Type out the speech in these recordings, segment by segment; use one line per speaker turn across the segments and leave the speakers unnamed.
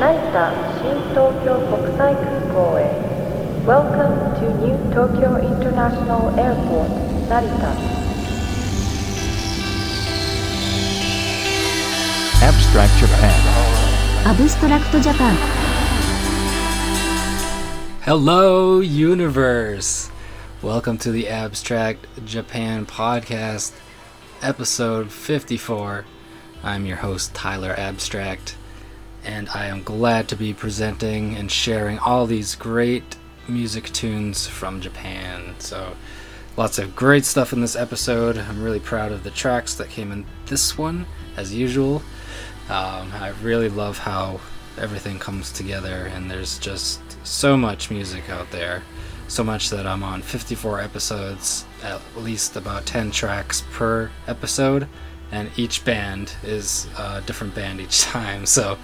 成田新東京国際空港へ Welcome to New Tokyo International Airport 成田
Abstract Japan.
アブストラクトジャパン
Hello, universe! Welcome to the Abstract Japan podcast, episode 54. I'm your host, Tyler Abstract, and I am glad to be presenting and sharing all these great music tunes from Japan. So, lots of great stuff in this episode. I'm really proud of the tracks that came in this one, as usual. Um, I really love how everything comes together, and there's just so much music out there. So much that I'm on 54 episodes, at least about 10 tracks per episode, and each band is a different band each time. So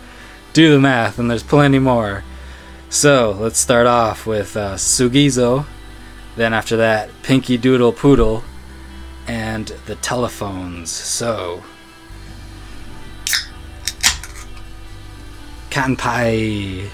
do the math, and there's plenty more. So let's start off with uh, Sugizo, then after that, Pinky Doodle Poodle, and the telephones. So Kanpai.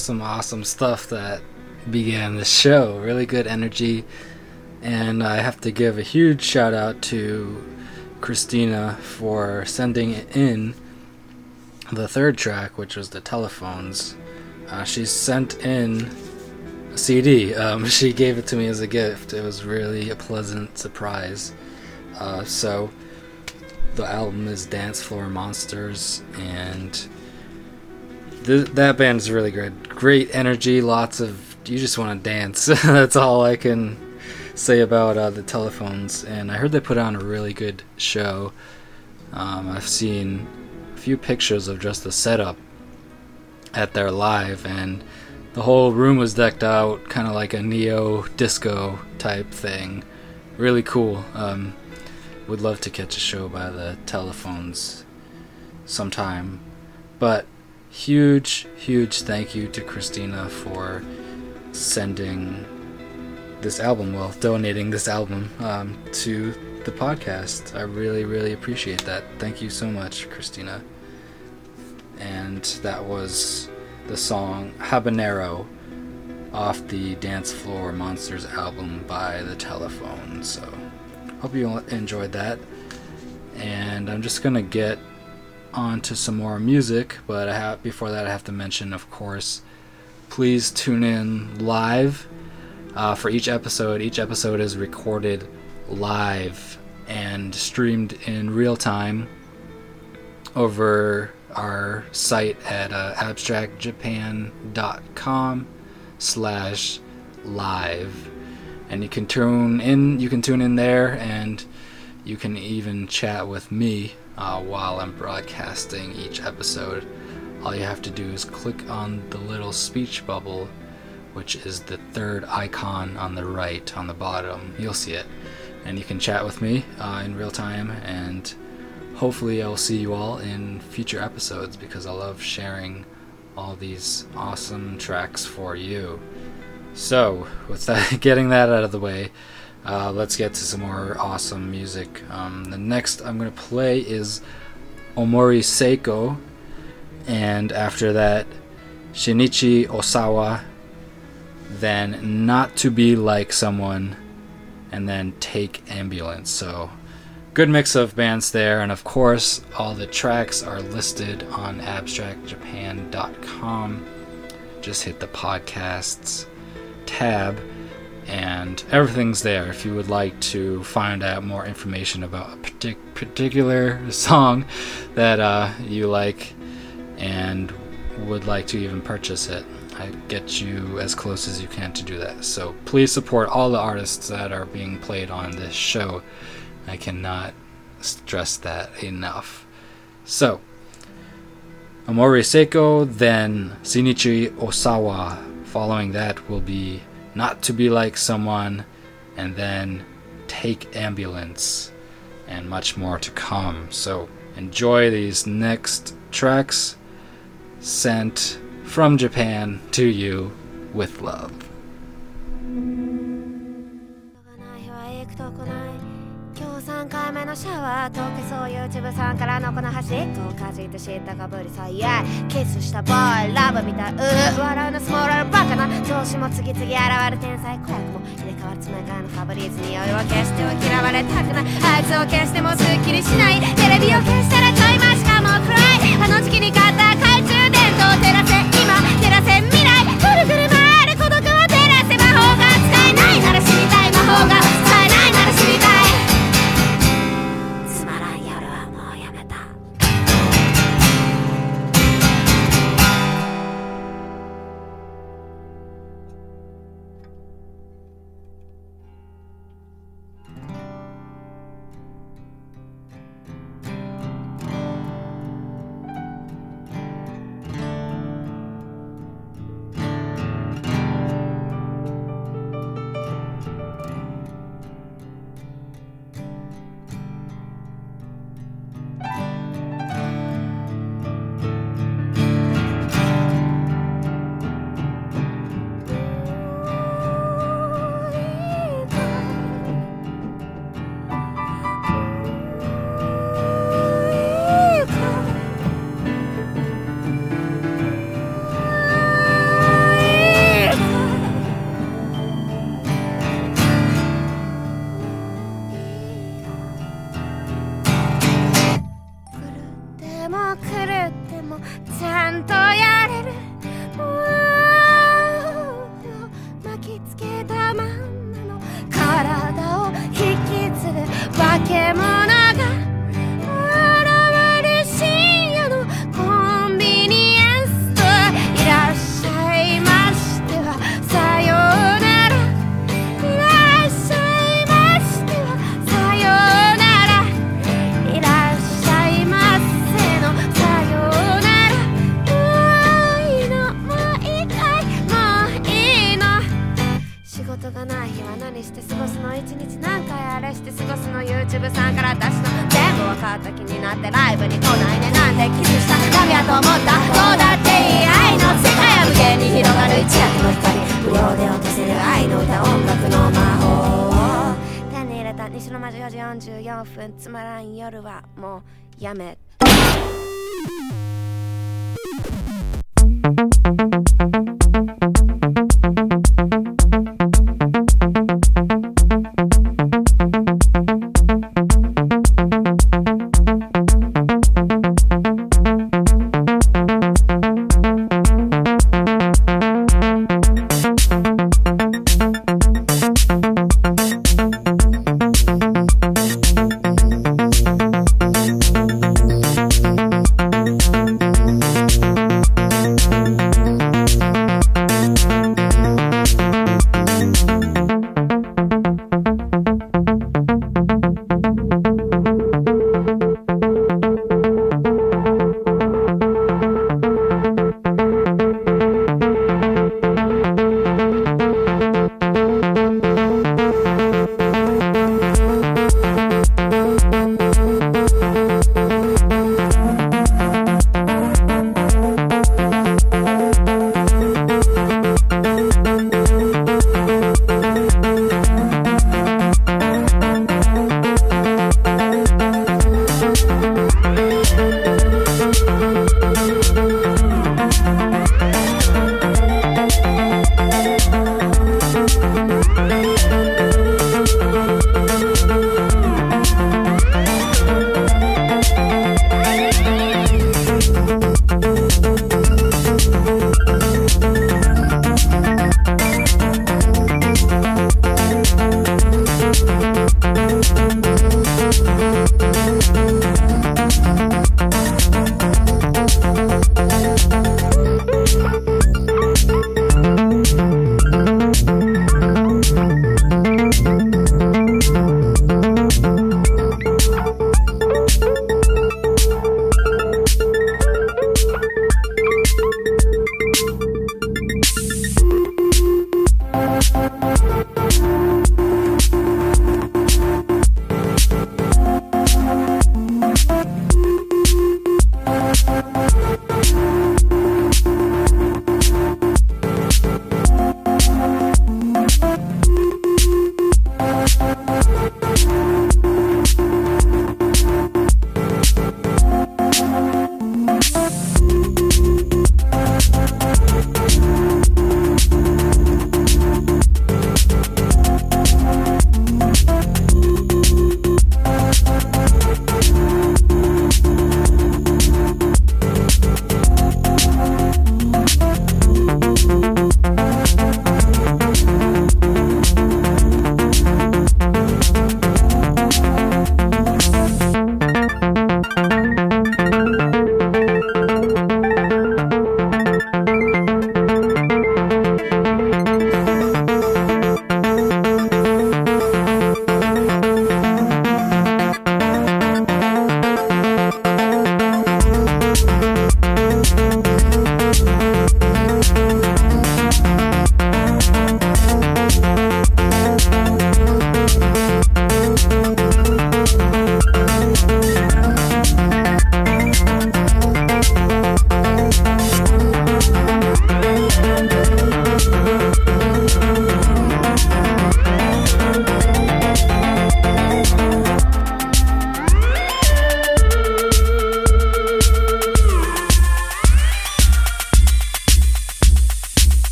Awesome, awesome stuff that began the show. Really good energy. And I have to give a huge shout out to Christina for sending in the third track, which was the telephones. Uh, she sent in a CD. Um, she gave it to me as a gift. It was really a pleasant surprise. Uh, so the album is Dance Floor Monsters, and th- that band is really good. Great energy, lots of you just want to dance. That's all I can say about uh, the telephones. And I heard they put on a really good show. Um, I've seen a few pictures of just the setup at their live, and the whole room was decked out kind of like a neo disco type thing. Really cool. Um, would love to catch a show by the telephones sometime. But huge, huge thank you to Christina for sending this album, well, donating this album um, to the podcast. I really, really appreciate that. Thank you so much, Christina. And that was the song Habanero off the Dance Floor Monsters album by The Telephone. So, hope you enjoyed that. And I'm just gonna get on to some more music, but I have before that I have to mention, of course, please tune in live uh, for each episode. Each episode is recorded live and streamed in real time over our site at uh, abstractjapan.com slash live and you can tune in you can tune in there and you can even chat with me uh, while i'm broadcasting each episode all you have to do is click on the little speech bubble which is the third icon on the right on the bottom you'll see it and you can chat with me uh, in real time and hopefully I'll see you all in future episodes because I love sharing all these awesome tracks for you. So, with that, getting that out of the way, uh, let's get to some more awesome music. Um, the next I'm going to play is Omori Seiko, and after that, Shinichi Osawa, then Not to Be Like Someone, and then Take Ambulance. So, good mix of bands there, and of course, all the tracks are listed on abstractjapan.com. Just hit the podcasts tab, and everything's there if you would like to find out more information about a partic- particular song that uh, you like and would like to even purchase it. I get you as close as you can to do that. So please support all the artists that are being played on this show. I cannot stress that enough. So, Amori Seiko, then Shinichi Osawa. Following that will be Not to Be Like Someone, and then Take Ambulance, and much more to come. So, enjoy these next tracks sent from Japan to you with love.
回目のシャワー溶けそう YouTube さんからのこの端っこをかじって知ったかぶりさイエーキスしたボーイラブみたい笑うのスモーラルバカな上司も次々現れる天才子役も入れ替わる詰め替えのファブリーズにおいを消しては嫌われたくないあいつを消してもす。っきりしないテレビを消したらちょいマしかも暗いあの時期に買った懐中電灯照らせ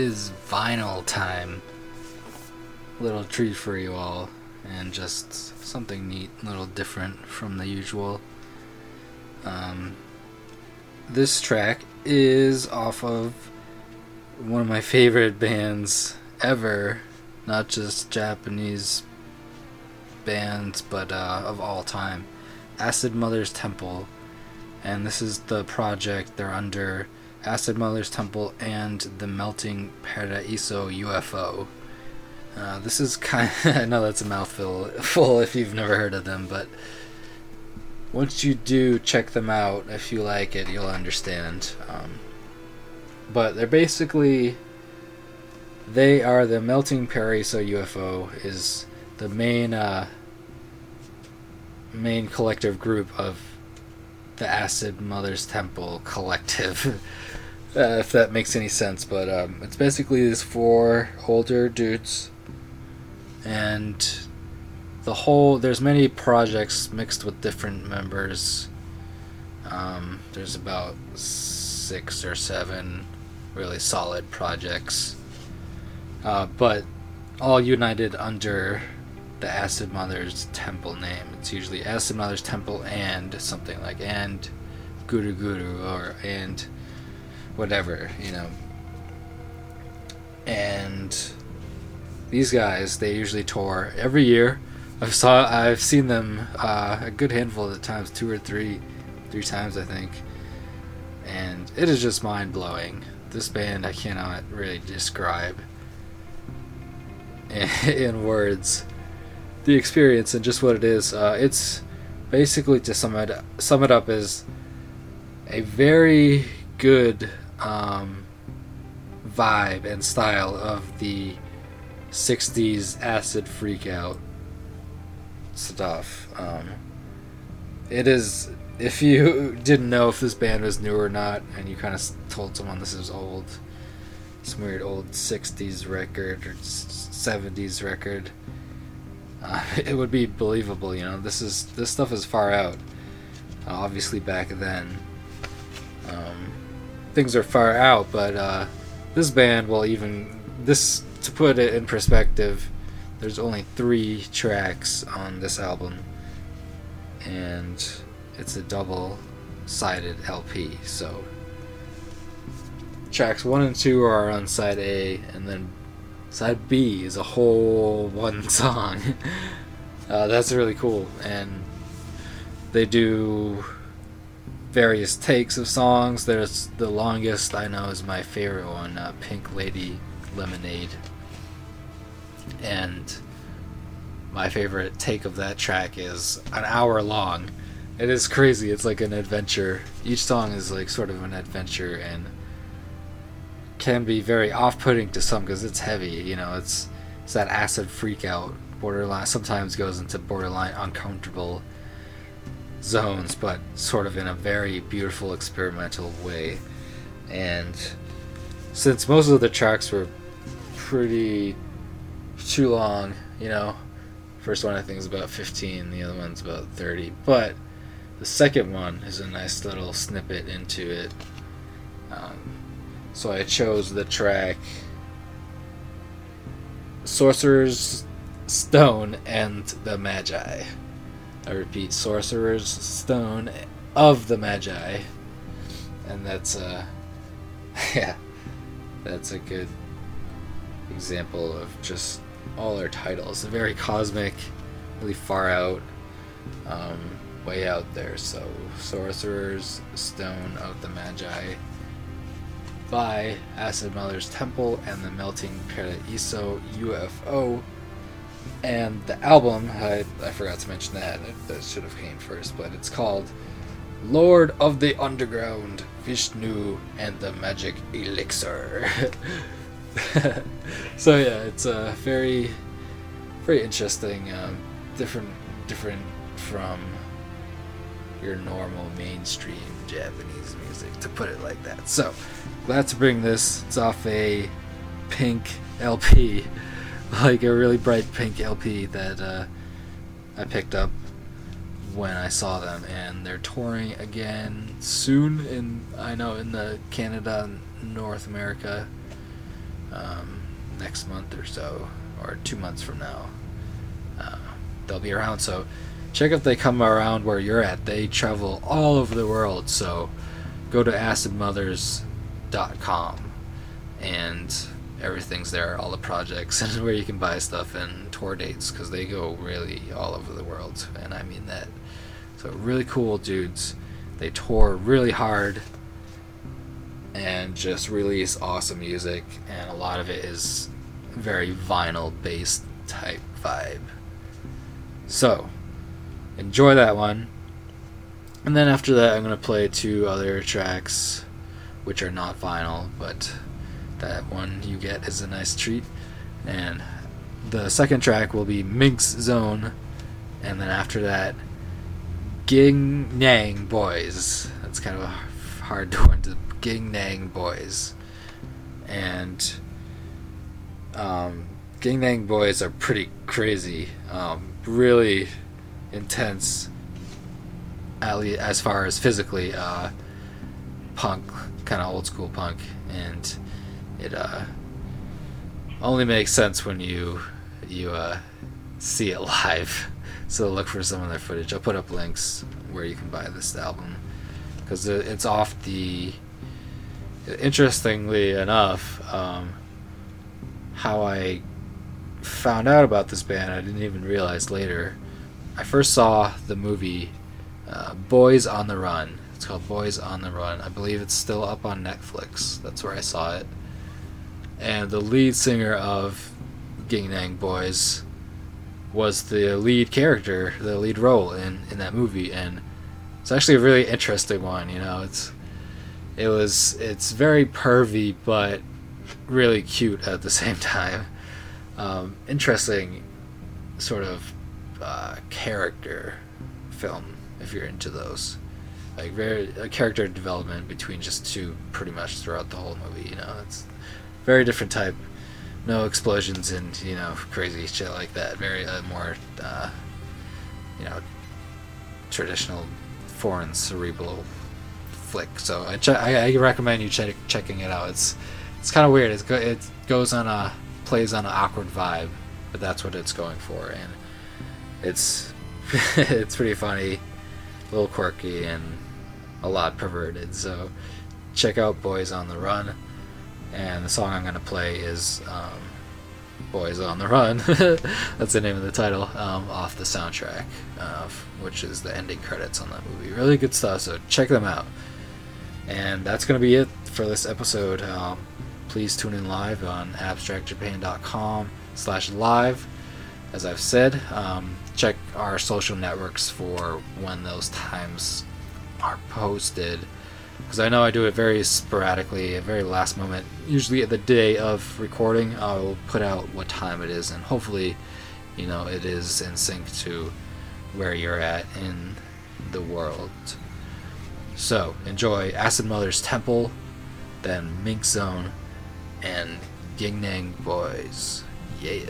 is vinyl time. Little treat for you all, and just something neat, a little different from the usual. Um, this track is off of one of my favorite bands ever, not just Japanese bands, but uh, of all time. Acid Mother's Temple, and this is the project they're under Acid Mother's Temple and the Melting Paraiso UFO. Uh, this is kind. Of, I know that's a mouthful, full if you've never heard of them, but once you do check them out, if you like it, you'll understand. Um, but they're basically they are the melting Paraiso UFO is the main uh, main collective group of the Acid Mother's Temple collective. uh, if that makes any sense, but um, it's basically these four older dudes, and the whole there's many projects mixed with different members. Um, there's about six or seven really solid projects, uh, but all united under the Acid Mother's Temple name. It's usually Acid Mother's Temple and something like and Guru Guru or and whatever, you know. And these guys, they usually tour every year. I've saw I've seen them uh, a good handful of times, two or three, three times I think, and it is just mind blowing. This band I cannot really describe in, in words the experience and just what it is. Uh, it's basically to sum it sum it up as a very good um, vibe and style of the 60s acid freakout stuff. Um, it is, if you didn't know if this band was new or not, and you kind of told someone this is old, some weird old 60s record or 70s record, uh, it would be believable, you know. This is this stuff is far out. Uh, obviously, back then, um, things are far out, but uh, this band will even this to put it in perspective. There's only three tracks on this album, and it's a double-sided LP. So tracks one and two are on side A, and then side B is a whole one song. uh, that's really cool, and they do various takes of songs. There's the longest I know is my favorite one, uh, Pink Lady Lemonade, and my favorite take of that track is an hour long. It is crazy. It's like an adventure. Each song is like sort of an adventure and can be very off-putting to some because it's heavy. You know, it's it's that acid freak out borderline. Sometimes goes into borderline uncomfortable zones, but sort of in a very beautiful experimental way. And since most of the tracks were pretty too long, you know, first one I think is about 15, the other one's about 30, but the second one is a nice little snippet into it. Um, so I chose the track Sorcerer's Stone and the Magi. I repeat, Sorcerer's Stone of the Magi. And that's, uh, yeah, that's a good example of just all our titles. Very cosmic, really far out, um, way out there. So, Sorcerer's Stone of the Magi by Acid Mother's Temple and the Melting Paraiso UFO. And the album, I, I forgot to mention that, that should have came first, but it's called Lord of the Underground, Vishnu and the Magic Elixir. so yeah, it's a very, very interesting, um, different, different from your normal mainstream Japanese music, to put it like that. So, glad to bring this. It's off a pink LP, like a really bright pink LP that uh, I picked up when I saw them, and they're touring again soon. In I know in the Canada, North America, um, next month or so, or two months from now. Uh, they'll be around. So check if they come around where you're at. They travel all over the world. So go to acidmothers.com and everything's there, all the projects and where you can buy stuff and tour dates because they go really all over the world, and I mean that. So really cool dudes. They tour really hard and just release awesome music, and a lot of it is very vinyl based type vibe. So enjoy that one. And then after that, I'm to play two other tracks, which are not vinyl, but that one you get is a nice treat. And the second track will be Minx Zone, and then after that, Ging Nang Boyz. That's kind of a hard one to Ging Nang Boyz. And um, Ging Nang Boyz are pretty crazy, um, really intense, as far as physically, uh, punk, kind of old school punk, and it uh, only makes sense when you you uh, see it live. So look for some of their footage. I'll put up links where you can buy this album because it's off the. Interestingly enough, um, how I found out about this band, I didn't even realize later. I first saw the movie uh, Boys on the Run. It's called Boys on the Run. I believe it's still up on Netflix. That's where I saw it. And the lead singer of Ging Nang Boyz was the lead character, the lead role in, in that movie, and it's actually a really interesting one. You know, it's it was it's very pervy but really cute at the same time. Um, interesting sort of uh, character film if you're into those. Like very a character development between just two pretty much throughout the whole movie. You know, it's very different type. No explosions and you know crazy shit like that. Very uh, more uh, you know traditional foreign cerebral flick. So I, ch- I, I recommend you check checking it out. It's it's kind of weird. It's go- it goes on a plays on an awkward vibe, but that's what it's going for, and it's it's pretty funny, a little quirky, and a lot perverted. So check out Boys on the Run, and the song I'm gonna play is um, Boys on the Run. that's the name of the title um, off the soundtrack, uh, which is the ending credits on that movie. Really good stuff. So check them out. And that's gonna be it for this episode. Um, please tune in live on abstractjapan.com slash live as i've said um, check our social networks for when those times are posted because i know i do it very sporadically at very last moment usually at the day of recording i'll put out what time it is and hopefully you know it is in sync to where you're at in the world so enjoy acid mother's temple then mink zone and Ging Nang Boyz. Yeah.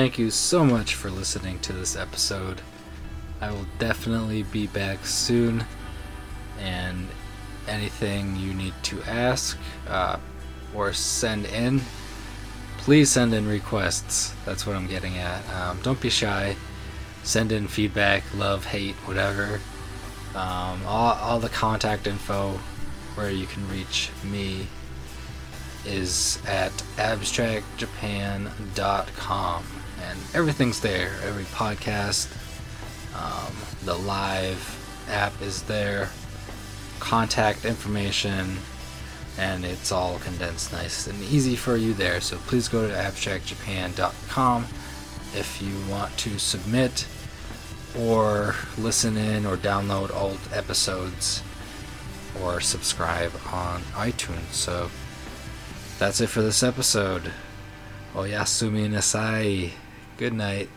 Thank you so much for listening to this episode. I will definitely be back soon, and anything you need to ask uh, or send in, please send in requests. That's what I'm getting at. Um, don't be shy. Send in feedback, love, hate, whatever. Um, all, all the contact info where you can reach me is at abstractjapan.com and everything's there every podcast um, the live app is there contact information and it's all condensed nice and easy for you there so please go to abstractjapan.com if you want to submit or listen in or download old episodes or subscribe on iTunes. So that's it for this episode. Oyasumi nasai. Good night.